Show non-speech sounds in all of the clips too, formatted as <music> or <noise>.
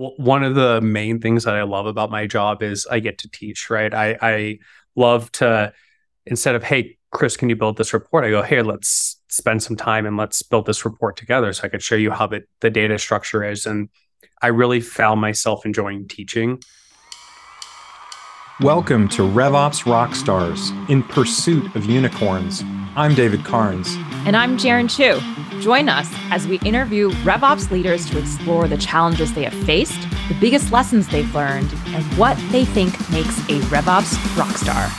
one of the main things that I love about my job is I get to teach, right? I, I love to, instead of, hey, Chris, can you build this report? I go, hey, let's spend some time and let's build this report together so I could show you how the, the data structure is. And I really found myself enjoying teaching. Welcome to RevOps Rockstars in Pursuit of Unicorns. I'm David Carnes. And I'm Jarin Chu. Join us as we interview RevOps leaders to explore the challenges they have faced, the biggest lessons they've learned, and what they think makes a RevOps rockstar.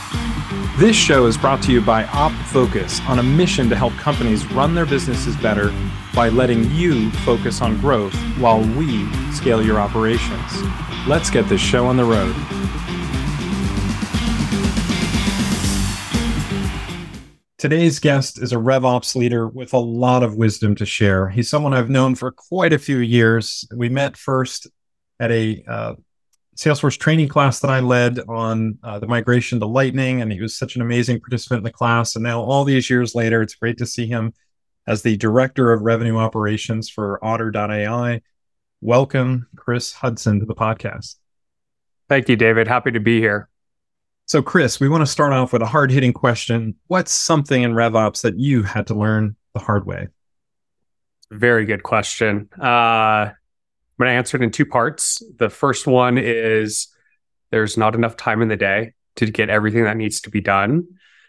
This show is brought to you by OpFocus on a mission to help companies run their businesses better by letting you focus on growth while we scale your operations. Let's get this show on the road. Today's guest is a RevOps leader with a lot of wisdom to share. He's someone I've known for quite a few years. We met first at a uh, Salesforce training class that I led on uh, the migration to Lightning, and he was such an amazing participant in the class. And now, all these years later, it's great to see him as the director of revenue operations for Otter.ai. Welcome, Chris Hudson, to the podcast. Thank you, David. Happy to be here. So, Chris, we want to start off with a hard hitting question. What's something in RevOps that you had to learn the hard way? Very good question. Uh, I'm going to answer it in two parts. The first one is there's not enough time in the day to get everything that needs to be done.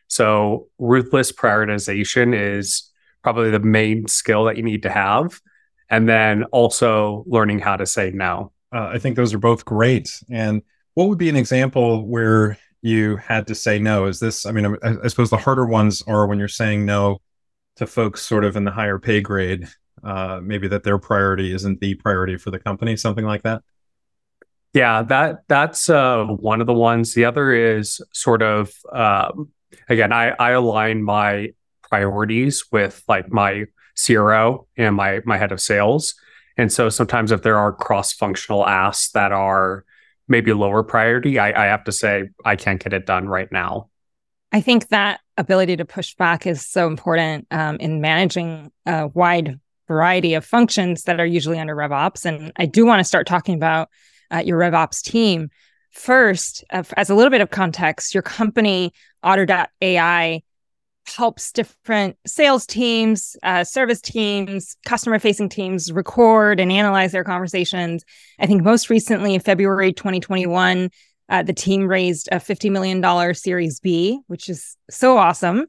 So, ruthless prioritization is probably the main skill that you need to have. And then also learning how to say no. Uh, I think those are both great. And what would be an example where you had to say no? Is this, I mean, I, I, suppose the harder ones are when you're saying no to folks sort of in the higher pay grade, uh, maybe that their priority isn't the priority for the company, something like that. Yeah, that that's uh, one of the ones. The other is sort of um, again, I, I align my priorities with like my CRO and my my head of sales, and so sometimes if there are cross functional asks that are maybe lower priority, I, I have to say I can't get it done right now. I think that ability to push back is so important um, in managing a wide variety of functions that are usually under RevOps. And I do want to start talking about uh, your RevOps team. First, uh, as a little bit of context, your company, Otter.ai, helps different sales teams, uh, service teams, customer facing teams record and analyze their conversations. I think most recently in February 2021, uh, the team raised a $50 million Series B, which is so awesome.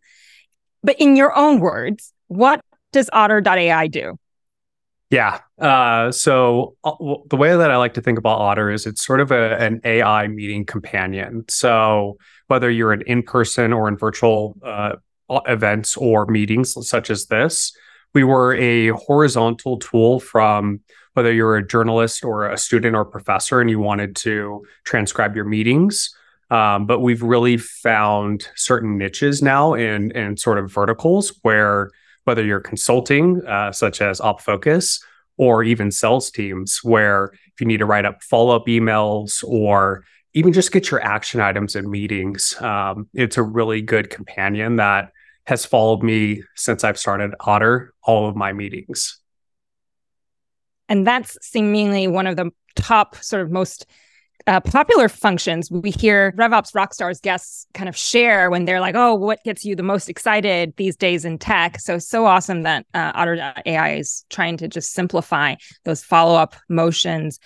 But in your own words, what does Otter.ai do? Yeah. Uh, so uh, the way that I like to think about Otter is it's sort of a, an AI meeting companion. So whether you're an in-person or in virtual uh, events or meetings such as this. We were a horizontal tool from whether you're a journalist or a student or professor and you wanted to transcribe your meetings. Um, but we've really found certain niches now and and sort of verticals where whether you're consulting, uh, such as OpFocus, or even sales teams, where if you need to write up follow up emails or even just get your action items in meetings, um, it's a really good companion that has followed me since I've started Otter, all of my meetings. And that's seemingly one of the top, sort of most uh, popular functions we hear RevOps Rockstars guests kind of share when they're like, oh, what gets you the most excited these days in tech? So, so awesome that uh, Otter AI is trying to just simplify those follow up motions.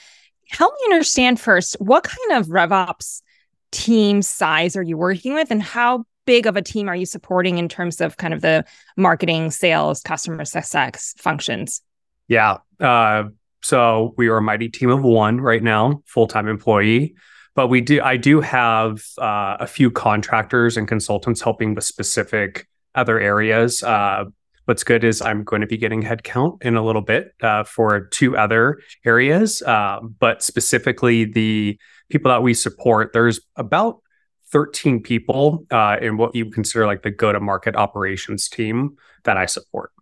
Help me understand first what kind of RevOps team size are you working with and how big of a team are you supporting in terms of kind of the marketing, sales, customer success functions? Yeah. Uh, so we are a mighty team of one right now, full time employee. But we do, I do have uh, a few contractors and consultants helping with specific other areas. Uh, what's good is I'm going to be getting headcount in a little bit uh, for two other areas, uh, but specifically the people that we support. There's about 13 people uh, in what you consider like the go to market operations team that I support.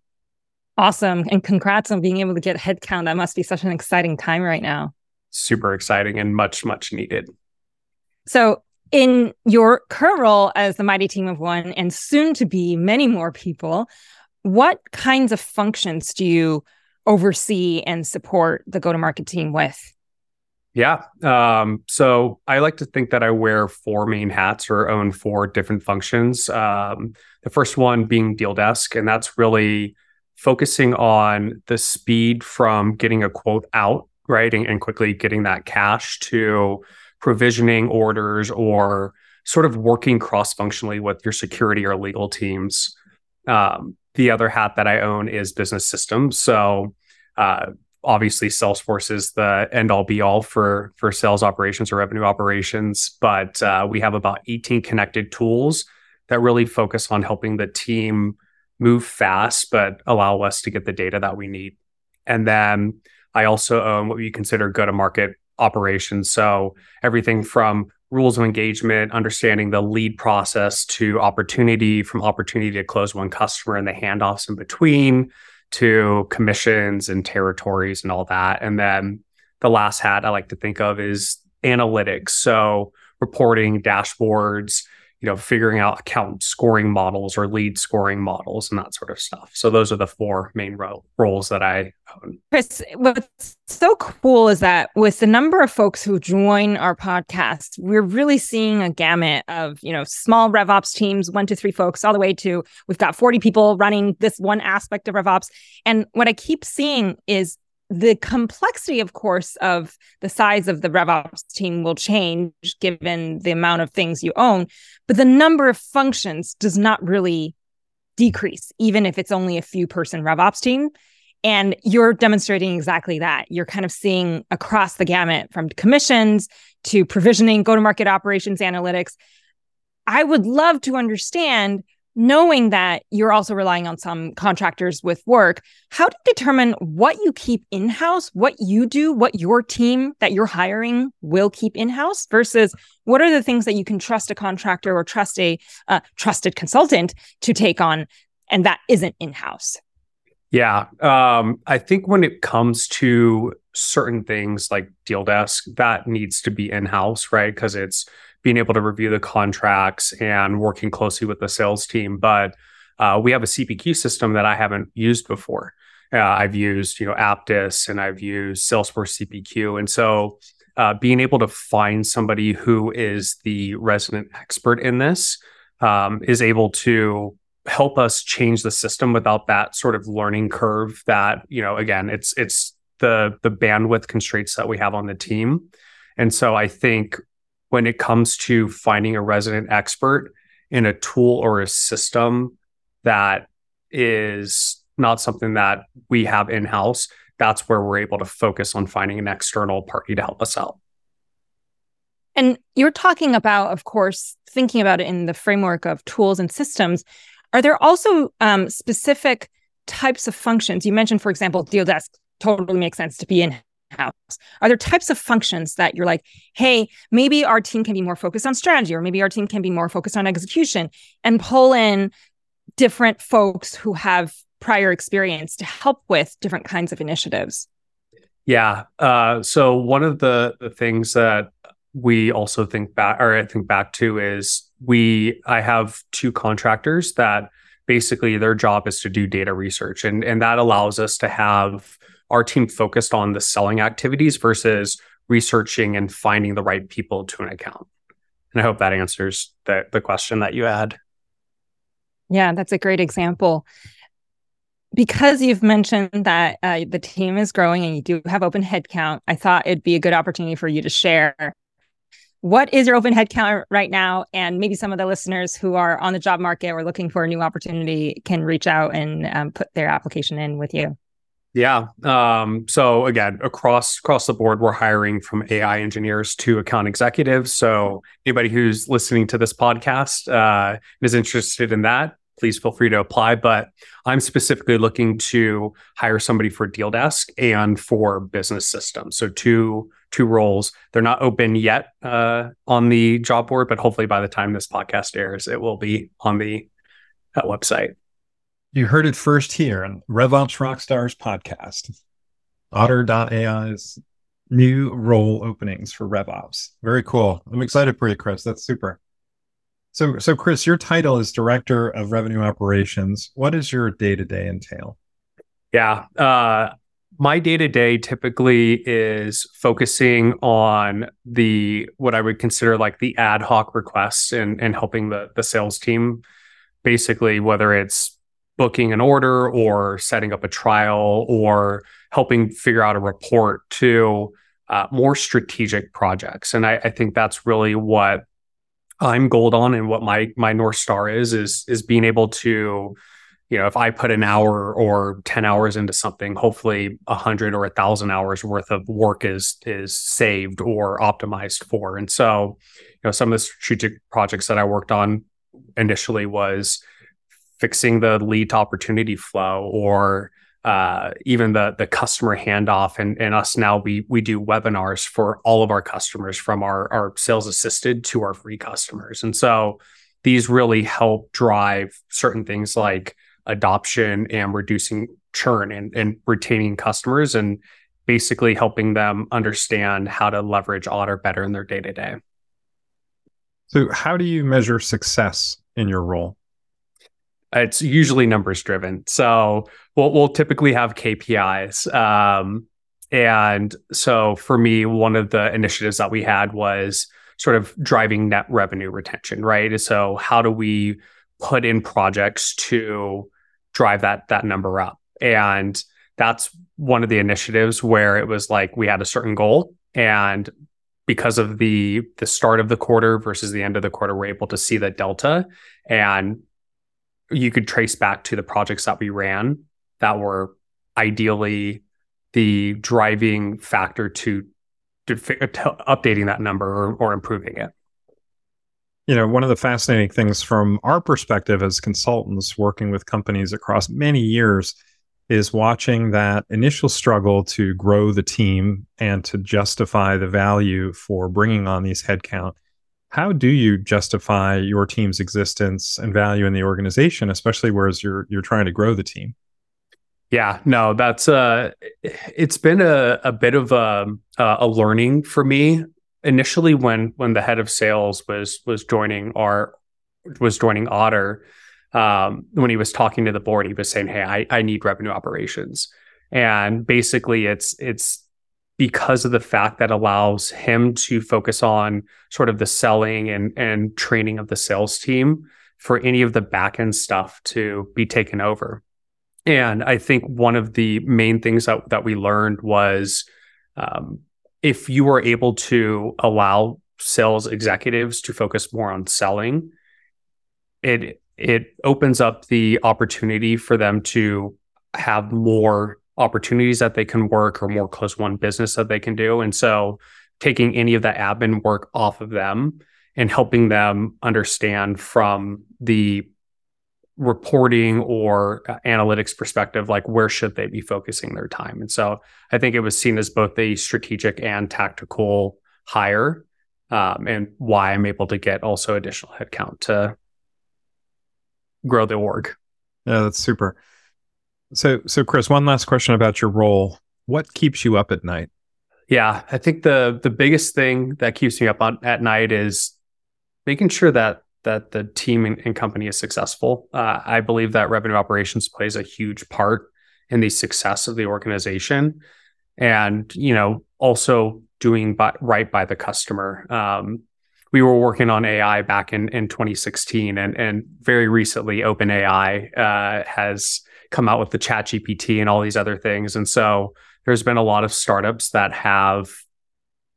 Awesome. And congrats on being able to get headcount. That must be such an exciting time right now. Super exciting and much, much needed. So, in your current role as the mighty team of one and soon to be many more people, what kinds of functions do you oversee and support the go to market team with? Yeah. Um, so I like to think that I wear four main hats or own four different functions. Um, the first one being deal desk, and that's really focusing on the speed from getting a quote out, right, and, and quickly getting that cash to provisioning orders or sort of working cross functionally with your security or legal teams. Um, the other hat that I own is business systems. So uh, obviously Salesforce is the end all be all for for sales operations or revenue operations, but uh, we have about 18 connected tools that really focus on helping the team move fast, but allow us to get the data that we need. And then I also own what we consider go to market operations. So everything from rules of engagement, understanding the lead process to opportunity, from opportunity to close won customer and the handoffs in between to commissions and territories and all that. And then the last hat I like to think of is analytics. So reporting, dashboards, you know, figuring out account scoring models or lead scoring models and that sort of stuff. So those are the four main ro- roles that I own. Chris, what's so cool is that with the number of folks who join our podcast, we're really seeing a gamut of, you know, small RevOps teams, one to three folks, all the way to we've got 40 people running this one aspect of RevOps. And what I keep seeing is the complexity, of course, of the size of the RevOps team will change given the amount of things you own, but the number of functions does not really decrease, even if it's only a few person RevOps team. And you're demonstrating exactly that. You're kind of seeing across the gamut from commissions to provisioning, go to market operations, analytics. I would love to understand knowing that you're also relying on some contractors with work, how to determine what you keep in house, what you do, what your team that you're hiring will keep in house versus what are the things that you can trust a contractor or trust a uh, trusted consultant to take on and that isn't in house? Yeah. Um, I think when it comes to certain things like deal desk, that needs to be in house, right? Because it's being able to review the contracts and working closely with the sales team. But uh, we have a CPQ system that I haven't used before. Uh, I've used, you know, Apttus and I've used Salesforce CPQ, and so uh, being able to find somebody who is the resident expert in this um, is able to help us change the system without that sort of learning curve. That you know, again, it's it's the the bandwidth constraints that we have on the team, and so I think when it comes to finding a resident expert in a tool or a system that is not something that we have in house, that's where we're able to focus on finding an external party to help us out. And you're talking about, of course, thinking about it in the framework of tools and systems. Are there also um, specific types of functions? You mentioned, for example, deal desk totally makes sense to be in house? Are there types of functions that you're like, hey, maybe our team can be more focused on strategy, or maybe our team can be more focused on execution and pull in different folks who have prior experience to help with different kinds of initiatives? Yeah. Uh, so one of the the things that we also think back or I think back to is we I have two contractors that basically their job is to do data research and and that allows us to have our team focused on the selling activities versus researching and finding the right people to an account. And I hope that answers the, the question that you had. Yeah, that's a great example. Because you've mentioned that uh, the team is growing and you do have open headcount, I thought it'd be a good opportunity for you to share what is your open headcount right now and maybe some of the listeners who are on the job market or looking for a new opportunity can reach out and um, put their application in with you yeah. Um, so again, across across the board, we're hiring from AI engineers to account executives. So anybody who's listening to this podcast uh, is interested in that, please feel free to apply. But I'm specifically looking to hire somebody for deal desk and for business systems. So two two roles. They're not open yet uh, on the job board, but hopefully by the time this podcast airs, it will be on the uh, website. You heard it first here on RevOps Rockstars podcast. Otter.ai's new role openings for RevOps. Very cool. I'm excited for you, Chris. That's super. So, so Chris, your title is Director of Revenue Operations. What does your day to day entail? Yeah. Uh, my day to day typically is focusing on the what I would consider like the ad hoc requests and and helping the the sales team basically whether it's booking an order or setting up a trial or helping figure out a report to uh, more strategic projects. And I, I think that's really what I'm gold on and what my my north star is is is being able to you know if i put an hour or 10 hours into something hopefully a 100 or a 1000 hours worth of work is is saved or optimized for and so you know some of the strategic projects that i worked on initially was fixing the lead to opportunity flow or uh, even the the customer handoff. And, and us now we we do webinars for all of our customers from our our sales assisted to our free customers. And so these really help drive certain things like adoption and reducing churn and, and retaining customers and basically helping them understand how to leverage otter better in their day to day so how do you measure success in your role it's usually numbers driven so we'll, we'll typically have kpis um, and so for me one of the initiatives that we had was sort of driving net revenue retention right so how do we put in projects to drive that that number up. And that's one of the initiatives where it was like we had a certain goal and because of the the start of the quarter versus the end of the quarter we're able to see the delta and you could trace back to the projects that we ran that were ideally the driving factor to, to, to updating that number or, or improving it you know, one of the fascinating things from our perspective as consultants working with companies across many years is watching that initial struggle to grow the team and to justify the value for bringing on these headcount. How do you justify your team's existence and value in the organization, especially whereas you're you're trying to grow the team? Yeah, no, that's uh it's been a, a bit of a a learning for me initially when when the head of sales was was joining our was joining Otter, um, when he was talking to the board, he was saying, "Hey, I, I need revenue operations," and basically, it's it's because of the fact that allows him to focus on sort of the selling and and training of the sales team for any of the backend stuff to be taken over. And I think one of the main things that that we learned was um, if you are able to allow sales executives to focus more on selling, it it opens up the opportunity for them to have more opportunities that they can work or more close won business that they can do. And so taking any of that admin work off of them and helping them understand from the reporting or uh, analytics perspective, like where should they be focusing their time? And so I think it was seen as both a strategic and tactical hire, um, and why I'm able to get also additional headcount to grow the org. Yeah, that's super. So, so Chris, one last question about your role. What keeps you up at night? Yeah, I think the the biggest thing that keeps me up on at night is making sure that that the team and, and company is successful. Uh, I believe that revenue operations plays a huge part in the success of the organization, and you know also doing by, right by the customer. Um, we were working on AI back in, in 2016, and and very recently, OpenAI uh, has come out with the Chat GPT and all these other things, and so there's been a lot of startups that have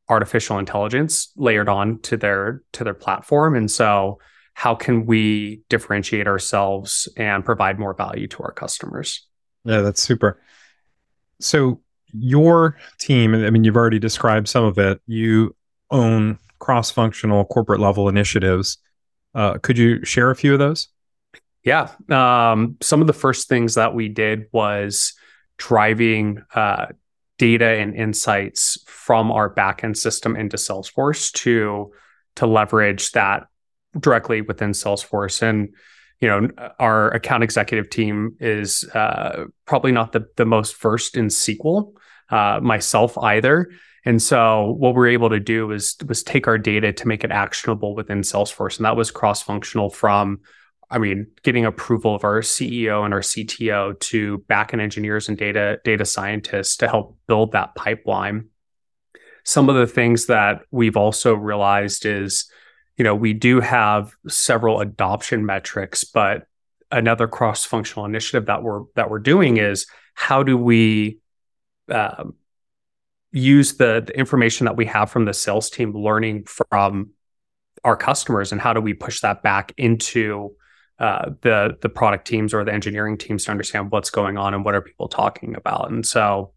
artificial intelligence layered on to their to their platform, and so how can we differentiate ourselves and provide more value to our customers? Yeah, that's super. So your team, I mean, you've already described some of it. You own cross-functional corporate level initiatives. Uh, could you share a few of those? Yeah. Um, some of the first things that we did was driving uh, data and insights from our backend system into Salesforce to to leverage that directly within Salesforce. And you know, our account executive team is uh, probably not the the most versed in SQL, uh, myself either. And so what we were able to do was was take our data to make it actionable within Salesforce, and that was cross functional from I mean, getting approval of our CEO and our CTO to backend engineers and data data scientists to help build that pipeline. Some of the things that we've also realized is, you know, we do have several adoption metrics, but another cross-functional initiative that we're that we're doing is how do we um, use the, the information that we have from the sales team learning from our customers and how do we push that back into uh, the the product teams or the engineering teams to understand what's going on and what are people talking about and so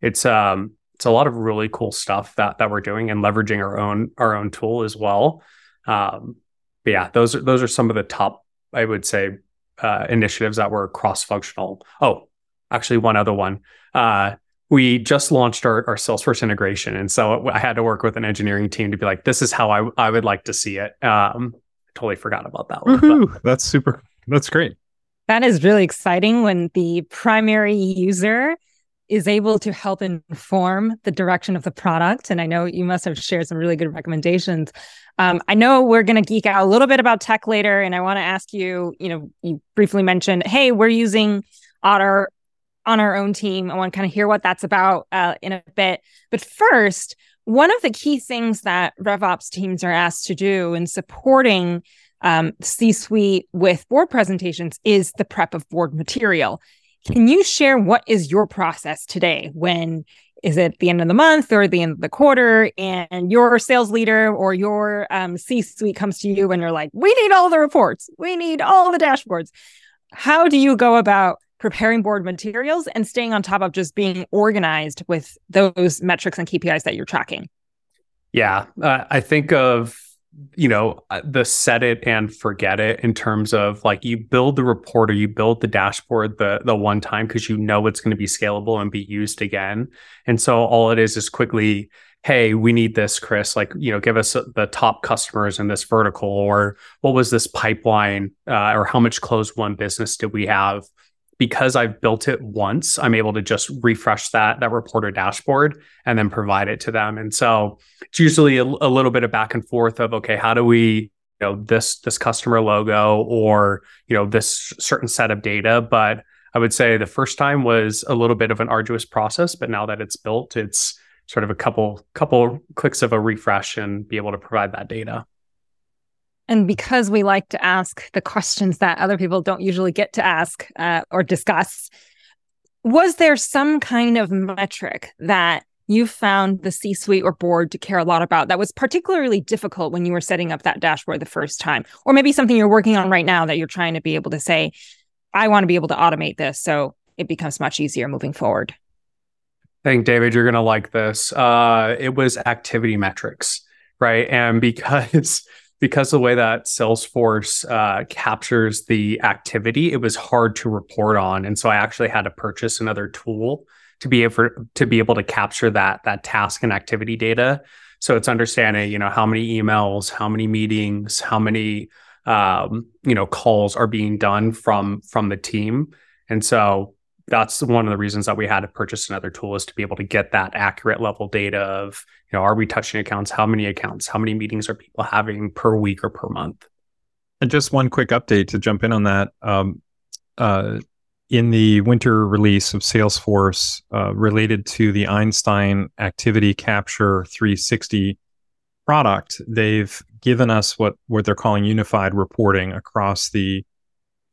it's um it's a lot of really cool stuff that that we're doing and leveraging our own our own tool as well um but yeah those are those are some of the top i would say uh, initiatives that were cross functional oh actually one other one uh we just launched our, our Salesforce integration. And so I had to work with an engineering team to be like, this is how I, I would like to see it. Um, totally forgot about that one. That's super. That's great. That is really exciting when the primary user is able to help inform the direction of the product. And I know you must have shared some really good recommendations. Um, I know we're going to geek out a little bit about tech later. And I want to ask you, you know, you briefly mentioned, hey, we're using Otter on our own team. I want to kind of hear what that's about uh, in a bit. But first, one of the key things that RevOps teams are asked to do in supporting um, C suite with board presentations is the prep of board material. Can you share what is your process today? When is it the end of the month or the end of the quarter? And your sales leader or your um, c suite comes to you and you're like we need all the reports. We need all the dashboards. How do you go about preparing board materials and staying on top of just being organized with those metrics and KPIs that you're tracking? Yeah, uh, I think of you know uh, the set it and forget it in terms of like you build the report or you build the dashboard the the one time because you know it's going to be scalable and be used again. And so all it is is quickly hey we need this chris. Like you know give us the top customers in this vertical or what was this pipeline uh, or how much closed won business did we have because I've built it once, I'm able to just refresh that that reporter dashboard and then provide it to them. And so it's usually a, a little bit of back and forth of okay, how do we you know this this customer logo or you know this certain set of data, but I would say the first time was a little bit of an arduous process, but now that it's built, it's sort of a couple couple clicks of a refresh and be able to provide that data. And because we like to ask the questions that other people don't usually get to ask uh, or discuss, was there some kind of metric that you found the C suite or board to care a lot about that was particularly difficult when you were setting up that dashboard the first time? Or maybe something you're working on right now that you're trying to be able to say, I want to be able to automate this so it becomes much easier moving forward? I think, David, you're going to like this. Uh, it was activity metrics, right? And because because the way that Salesforce uh, captures the activity, it was hard to report on, and so I actually had to purchase another tool to be able to be able to capture that that task and activity data. So it's understanding, you know, how many emails, how many meetings, how many um, you know calls are being done from from the team, and so that's one of the reasons that we had to purchase another tool is to be able to get that accurate level data of you know are we touching accounts? How many accounts? How many meetings are people having per week or per month? And just one quick update to jump in on that. Um, uh, in the winter release of salesforce uh, related to the einstein activity capture 360 product they've given us what what they're calling unified reporting across the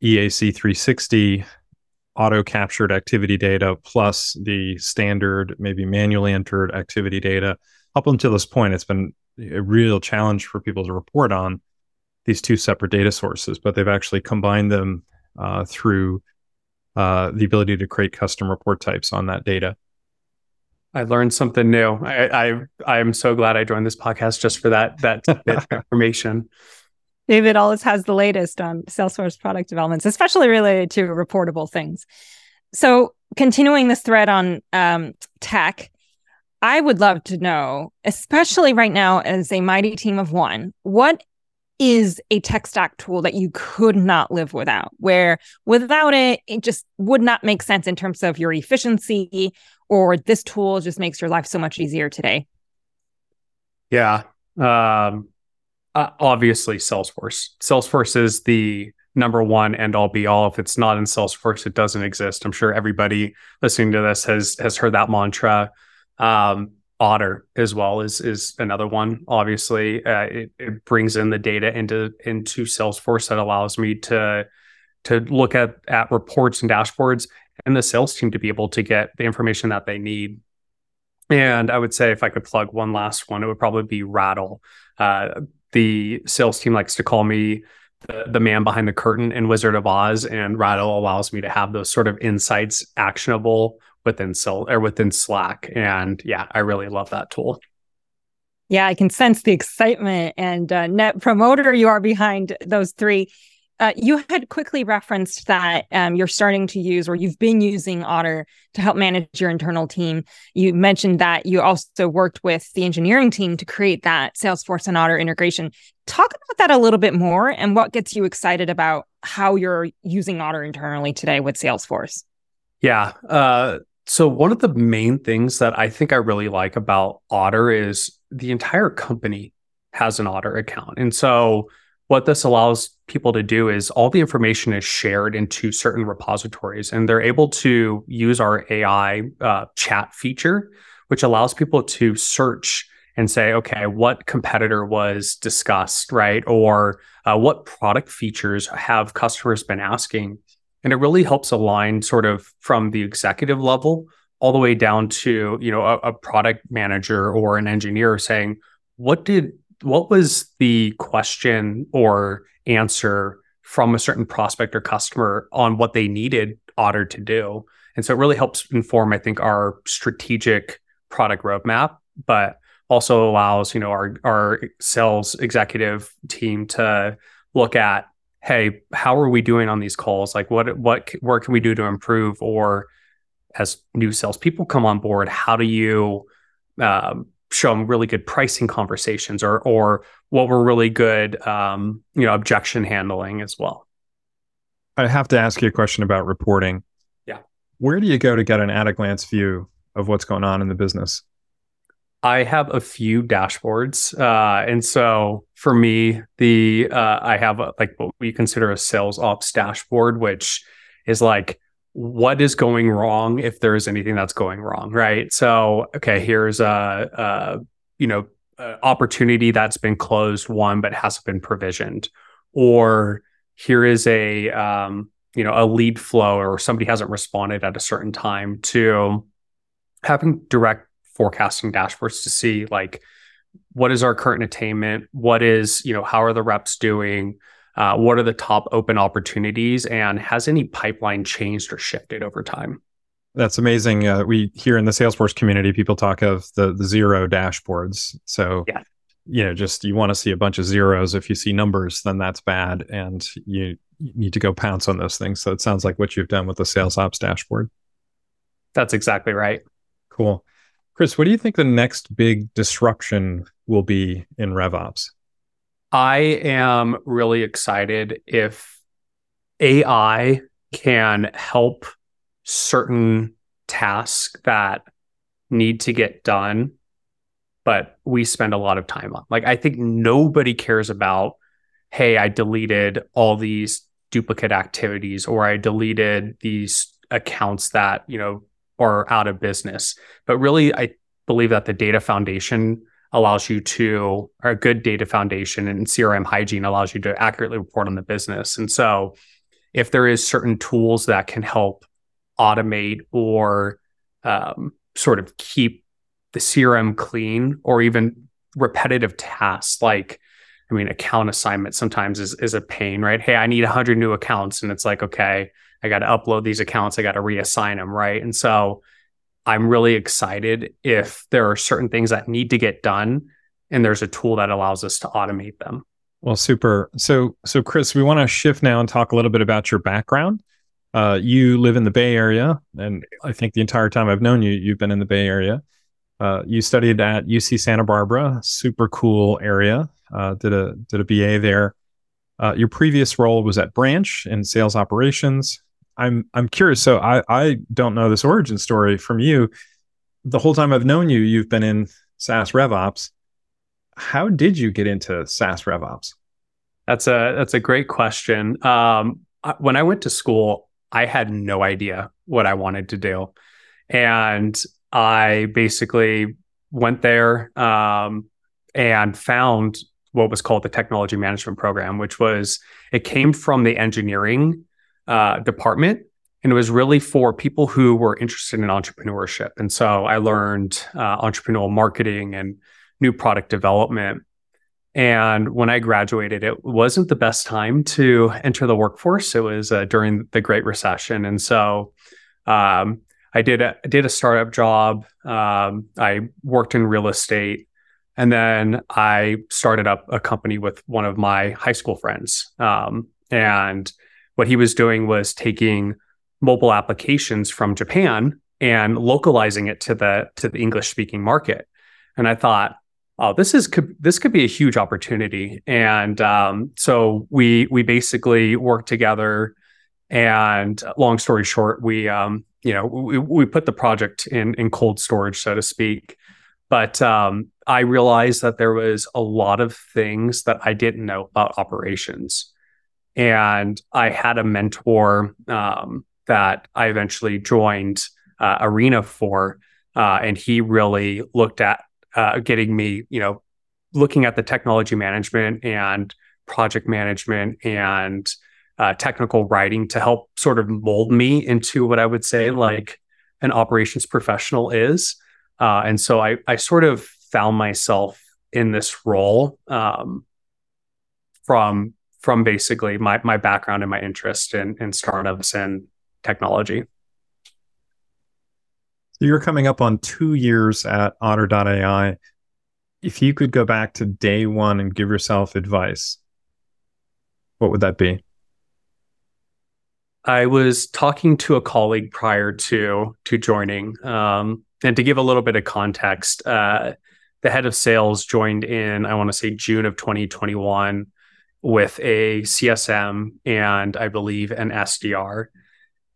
eac 360 auto captured activity data plus the standard, maybe manually entered activity data. Up until this point, it's been a real challenge for people to report on these two separate data sources, but they've actually combined them uh, through uh, the ability to create custom report types on that data. I learned something new. I, I I am so glad I joined this podcast just for that that <laughs> information. David always has the latest on Salesforce product developments, especially related to reportable things. So, continuing this thread on um, tech, I would love to know, especially right now as a mighty team of one, what is a tech stack tool that you could not live without, where without it, it just would not make sense in terms of your efficiency, or this tool just makes your life so much easier today? Yeah. Um, uh, obviously Salesforce. Salesforce is the number one end all be all. If it's not in Salesforce, it doesn't exist. I'm sure everybody listening to this has has heard that mantra. Um, Otter as well is is another one. Obviously, uh, it, it brings in the data into into Salesforce that allows me to to look at at reports and dashboards and the sales team to be able to get the information that they need. And I would say if I could plug one last one, it would probably be Rattle. Uh, the sales team likes to call me the, the man behind the curtain in Wizard of Oz, and Rattle allows me to have those sort of insights actionable within Sil- or within Slack. And yeah, I really love that tool. Yeah, I can sense the excitement and uh, net promoter you are behind those three. Uh, you had quickly referenced that um, you're starting to use or you've been using Otter to help manage your internal team. You mentioned that you also worked with the engineering team to create that Salesforce and Otter integration. Talk about that a little bit more and what gets you excited about how you're using Otter internally today with Salesforce. Yeah. Uh, so, one of the main things that I think I really like about Otter is the entire company has an Otter account. And so, what this allows people to do is all the information is shared into certain repositories and they're able to use our AI uh, chat feature, which allows people to search and say, okay, what competitor was discussed, right? Or uh, what product features have customers been asking? And it really helps align sort of from the executive level all the way down to, you know, a, a product manager or an engineer saying, what did what was the question or answer from a certain prospect or customer on what they needed Otter to do? And so it really helps inform, I think, our strategic product roadmap, but also allows, you know, our our sales executive team to look at, hey, how are we doing on these calls? Like what what where can we do to improve? Or as new salespeople come on board, how do you um, show them really good pricing conversations or or what were really good um, you know objection handling as well. I have to ask you a question about reporting. Yeah. Where do you go to get an at a glance view of what's going on in the business? I have a few dashboards uh, and so for me the uh, i have a, like what we consider a sales ops dashboard which is like what is going wrong if there is anything that's going wrong, right? So, okay, here's a, a you know a opportunity that's been closed, won but hasn't been provisioned, or here is a um, you know a lead flow or somebody hasn't responded at a certain time to having direct forecasting dashboards to see like what is our current attainment, what is you know how are the reps doing what are the top open opportunities? And has any pipeline changed or shifted over time? That's amazing. Uh, we here in the Salesforce community, people talk of the, the zero dashboards. So, yeah. you know, just you want to see a bunch of zeros. If you see numbers, then that's bad, and you, you need to go pounce on those things. So it sounds like what you've done with the Sales Ops dashboard. That's exactly right. Cool, Chris. What do you think the next big disruption will be in RevOps? I am really excited if AI can help certain tasks that need to get done, but we spend a lot of time on. Like, I think nobody cares about, hey, I deleted all these duplicate activities or I deleted these accounts that, you know, are out of business. But really, I believe that the data foundation allows you to, or a good data foundation and CRM hygiene allows you to accurately report on the business. And so, if there is certain tools that can help automate or um, sort of keep the CRM clean, or even repetitive tasks like, I mean, account assignment sometimes is is a pain, right? Hey, I need 100 new accounts, and it's like, okay, I got to upload these accounts, I got to reassign them, right? And so I'm really excited if there are certain things that need to get done and there's a tool that allows us to automate them. Well, super. So, so Chris, we want to shift now and talk a little bit about your background. Uh, you live in the Bay Area, and I think the entire time I've known you, you've been in the Bay Area. Uh, you studied at UC Santa Barbara, super cool area. Uh, did a did a BA there. Uh, your previous role was at Branch in sales operations. I'm I'm curious. So I I don't know this origin story from you. The whole time I've known you, you've been in SaaS RevOps. How did you get into SaaS RevOps? That's a that's a great question. Um, when I went to school, I had no idea what I wanted to do, and I basically went there um, and found what was called the technology management program, which was it came from the engineering uh, department and it was really for people who were interested in entrepreneurship. And so I learned uh, entrepreneurial marketing and new product development. And when I graduated, it wasn't the best time to enter the workforce. It was uh, during the Great Recession, and so um, I did a did a startup job. Um, I worked in real estate, and then I started up a company with one of my high school friends. Um, and what he was doing was taking mobile applications from Japan and localizing it to the to the English speaking market. And I thought, oh, this is could, this could be a huge opportunity. And um, so we we basically worked together. And long story short, we um, you know we, we put the project in in cold storage, so to speak. But um, I realized that there was a lot of things that I didn't know about operations, and I had a mentor um, that I eventually joined uh, Arena for, uh, and he really looked at uh, getting me, you know, looking at the technology management and project management and uh, technical writing to help sort of mold me into what I would say like an operations professional is. Uh, and so I, I sort of found myself in this role um, from from basically my my background and my interest in, in startups and technology. So you're coming up on two years at Otter.ai. If you could go back to day one and give yourself advice, what would that be? I was talking to a colleague prior to to joining, um, and to give a little bit of context, uh, the head of sales joined in I want to say June of 2021 with a CSM and I believe an SDR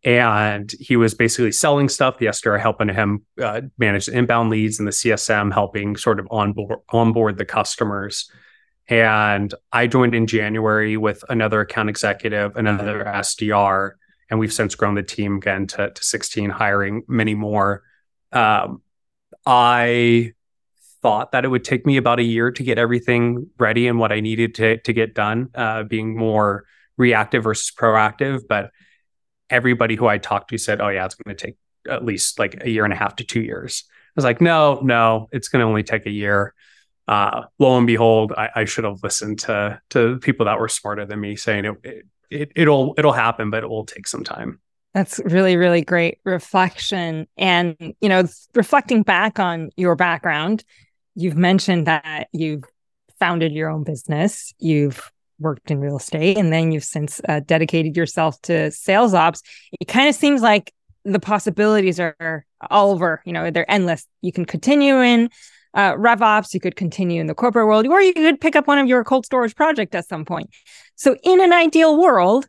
and he was basically selling stuff. The SDR helping him uh, manage the inbound leads, and the CSM helping sort of onboard onboard the customers. And I joined in January with another account executive, another SDR, and we've since grown the team again to, to 16, hiring many more. Um, I thought that it would take me about a year to get everything ready and what I needed to to get done, uh, being more reactive versus proactive, but everybody who I talked to said, "Oh yeah, it's going to take at least like a year and a half to two years." I was like, "No, no, it's going to only take a year." Uh, lo and behold, I, I, should have listened to to people that were smarter than me, saying it, it, it it'll it'll happen, but it will take some time. That's really, really great reflection. And, you know, reflecting back on your background, you've mentioned that you've founded your own business, you've worked in real estate and then you've since uh, dedicated yourself to sales ops it kind of seems like the possibilities are all over you know they're endless you can continue in uh, ops. you could continue in the corporate world, or you could pick up one of your cold storage project at some point. So, in an ideal world,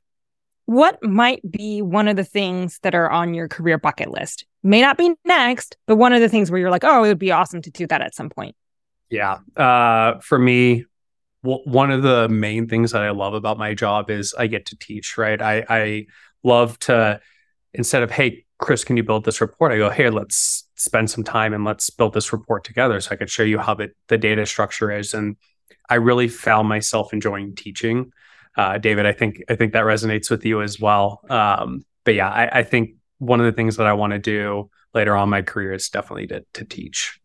what might be one of the things that are on your career bucket list? May not be next, but one of the things where you're like, oh, it would be awesome to do that at some point. Yeah. Uh, for me, one of the main things that I love about my job is I get to teach, right? I, I love to, instead of, hey, Chris, can you build this report? I go, hey, let's spend some time and let's build this report together so I could show you how the, the data structure is. And I really found myself enjoying teaching. Uh, David, I think I think that resonates with you as well. Um, but yeah, I, I think one of the things that I want to do later on my career is definitely to to teach.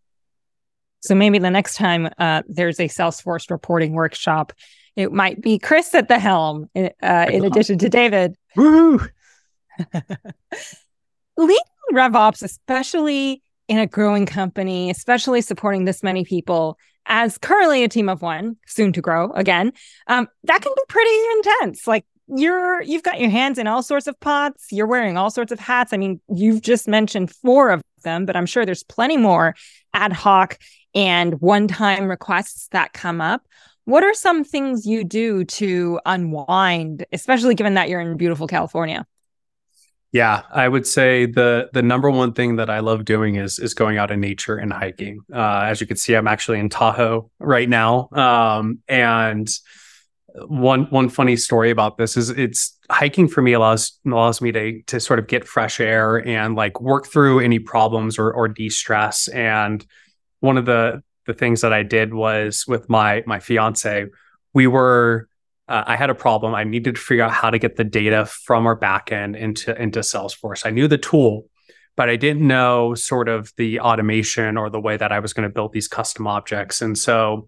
So maybe the next time uh, there's a Salesforce reporting workshop, it might be Chris at the helm, uh, in addition to David. <laughs> Woo! Leading RevOps, especially in a growing company, especially supporting this many people, as currently a team of one, soon to grow again, um, that can be pretty intense. Like you're you've got your hands in all sorts of pots you're wearing all sorts of hats i mean you've just mentioned four of them but i'm sure there's plenty more ad hoc and one time requests that come up. What are some things you do to unwind, especially given that you're in beautiful California? Yeah, I would say the the number one thing that I love doing is is going out in nature and hiking. Uh, as you can see, I'm actually in Tahoe right now, um, and one one funny story about this is it's hiking for me allows allows me to to sort of get fresh air and like work through any problems or or de-stress. And one of the the things that I did was with my my fiance we were uh, I had a problem. I needed to figure out how to get the data from our backend into into Salesforce. I knew the tool but I didn't know sort of the automation or the way that I was going to build these custom objects. And so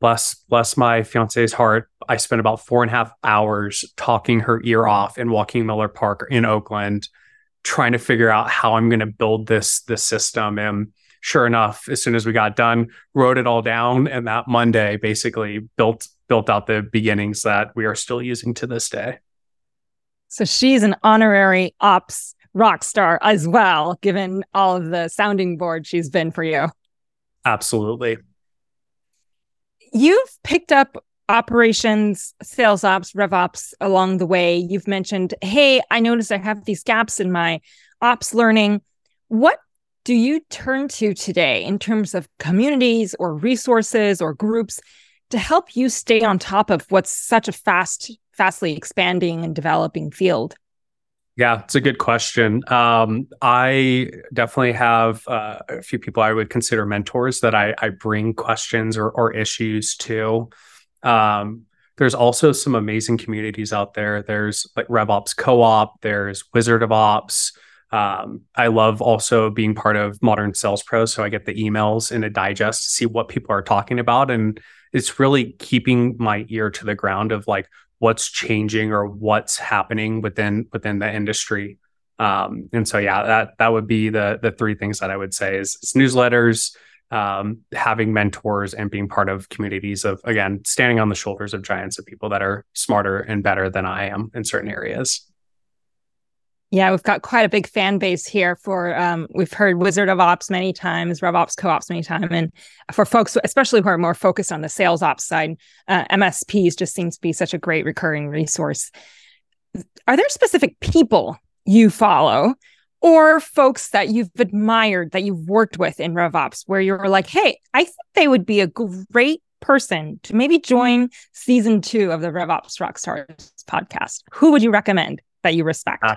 bless bless my fiance's heart i spent about four and a half hours talking her ear off in Joaquin Miller Park in oakland trying to figure out how i'm going to build this this system. And sure enough as soon as we got done wrote it all down and that monday basically built built out the beginnings that we are still using to this day so she's an honorary ops rock star as well given all of the sounding board she's been for you absolutely You've picked up operations, sales ops, rev ops along the way. You've mentioned, hey, I noticed I have these gaps in my ops learning. What do you turn to today in terms of communities or resources or groups to help you stay on top of what's such a fast, fastly expanding and developing field? Yeah, it's a good question. Um, I definitely have uh, a few people I would consider mentors that I, I bring questions or, or issues to. Um, there's also some amazing communities out there. There's like RevOps Co-op. There's Wizard of Ops. Um, I love also being part of Modern Sales Pro, so I get the emails in a digest to see what people are talking about, and it's really keeping my ear to the ground of like what's changing or what's happening within within the industry. Um, and so yeah, that that would be the the three things that I would say is, is newsletters, um, having mentors, and being part of communities of again standing on the shoulders of giants of people that are smarter and better than I am in certain areas. Yeah, we've got quite a big fan base here for um, we've heard Wizard of Ops many times, RevOps co-ops many times, and for folks especially who are more focused on the sales ops side, uh, MSPs just seems to be such a great recurring resource. Are there specific people you follow or folks that you've admired that you've worked with in RevOps where you're like, hey, I think they would be a great person to maybe join season two of the RevOps Rockstars podcast? Who would you recommend that you respect? Uh,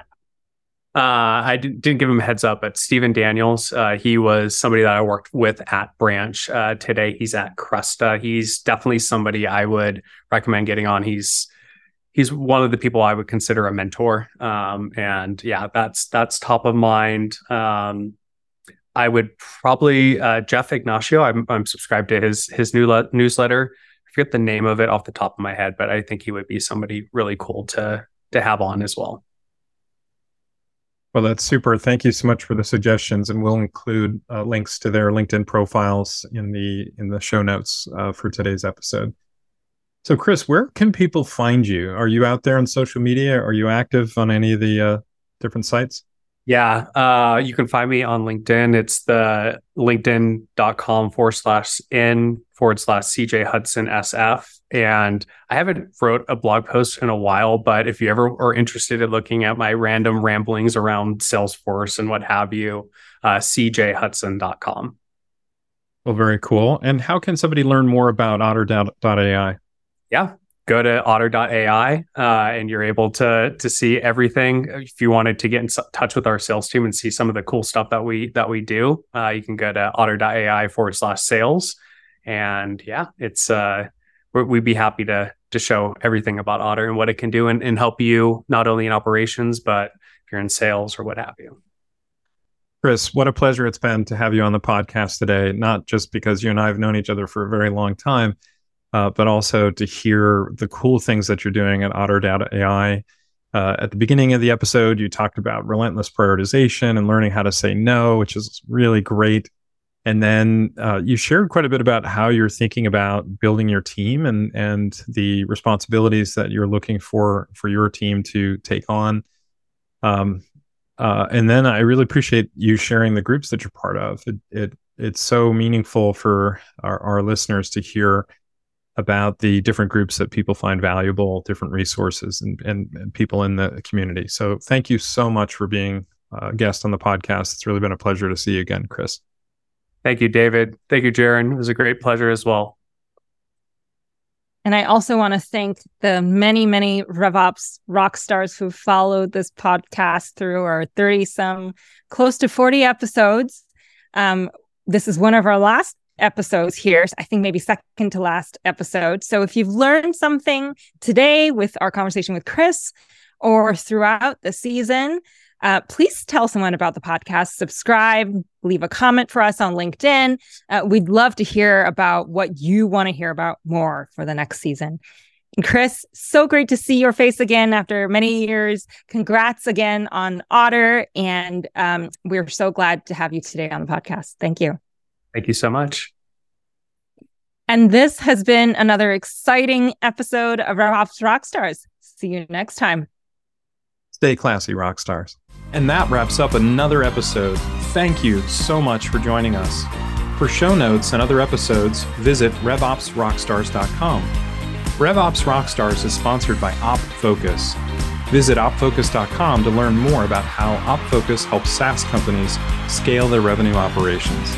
uh, I didn't give him a heads up, but Stephen Daniels, uh, he was somebody that I worked with at Branch. Uh, today, he's at Cresta. He's definitely somebody I would recommend getting on. He's he's one of the people I would consider a mentor. Um, and yeah, that's that's top of mind. Um, I would probably uh, Jeff Ignacio. I'm, I'm subscribed to his his new newsletter. I forget the name of it off the top of my head, but I think he would be somebody really cool to to have on as well. Well, that's super. Thank you so much for the suggestions, and we'll include uh, links to their LinkedIn profiles in the in the show notes uh, for today's episode. So, Chris, where can people find you? Are you out there on social media? Are you active on any of the uh, different sites? Yeah, uh, you can find me on LinkedIn. It's the linkedin.com forward slash in forward slash CJ Hudson SF. And I haven't wrote a blog post in a while, but if you ever are interested in looking at my random ramblings around Salesforce and what have you, uh, cjhudson.com. Well, very cool. And how can somebody learn more about otter.ai? Yeah, go to otter.ai uh, and you're able to to see everything if you wanted to get in touch with our sales team and see some of the cool stuff that we that we do uh, you can go to otter.ai forward slash sales and yeah it's uh we'd be happy to to show everything about otter and what it can do and, and help you not only in operations but if you're in sales or what have you Chris, what a pleasure it's been to have you on the podcast today. Not just because you and I have known each other for a very long time, uh, but also to hear the cool things that you're doing at Otter Otter.ai. Uh, at the beginning of the episode, you talked about relentless prioritization and learning how to say no, which is really great. And then uh, you shared quite a bit about how you're thinking about building your team and and the responsibilities that you're looking for for your team to take on. Um, uh, and then I really appreciate you sharing the groups that you're part of. It, it it's so meaningful for our, our listeners to hear about the different groups that people find valuable, different resources, and, and, and people in the community. So thank you so much for being a guest on the podcast. It's really been a pleasure to see you again, Chris. Thank you, David. Thank you, Jarin. It was a great pleasure as well. And I also want to thank the many, many RevOps rock stars who followed this podcast through our 30 some, close to 40 episodes. Um, this is one of our last episodes here. I think maybe second to last episode. So if you've learned something today with our conversation with Chris or throughout the season, uh, please tell someone about the podcast, subscribe, leave a comment for us on LinkedIn. Uh, we'd love to hear about what you want to hear about more for the next season. And Chris, so great to see your face again after many years. Congrats again on Otter. And um, we're so glad to have you today on the podcast. Thank you. Thank you so much. And this has been another exciting episode of RevOps Rockstars. See you next time. Stay classy, rock stars. And that wraps up another episode. Thank you so much for joining us. For show notes and other episodes, visit RevOpsRockstars.com. RevOps Rockstars is sponsored by OpFocus. Visit opfocus.com to learn more about how OpFocus helps SaaS companies scale their revenue operations.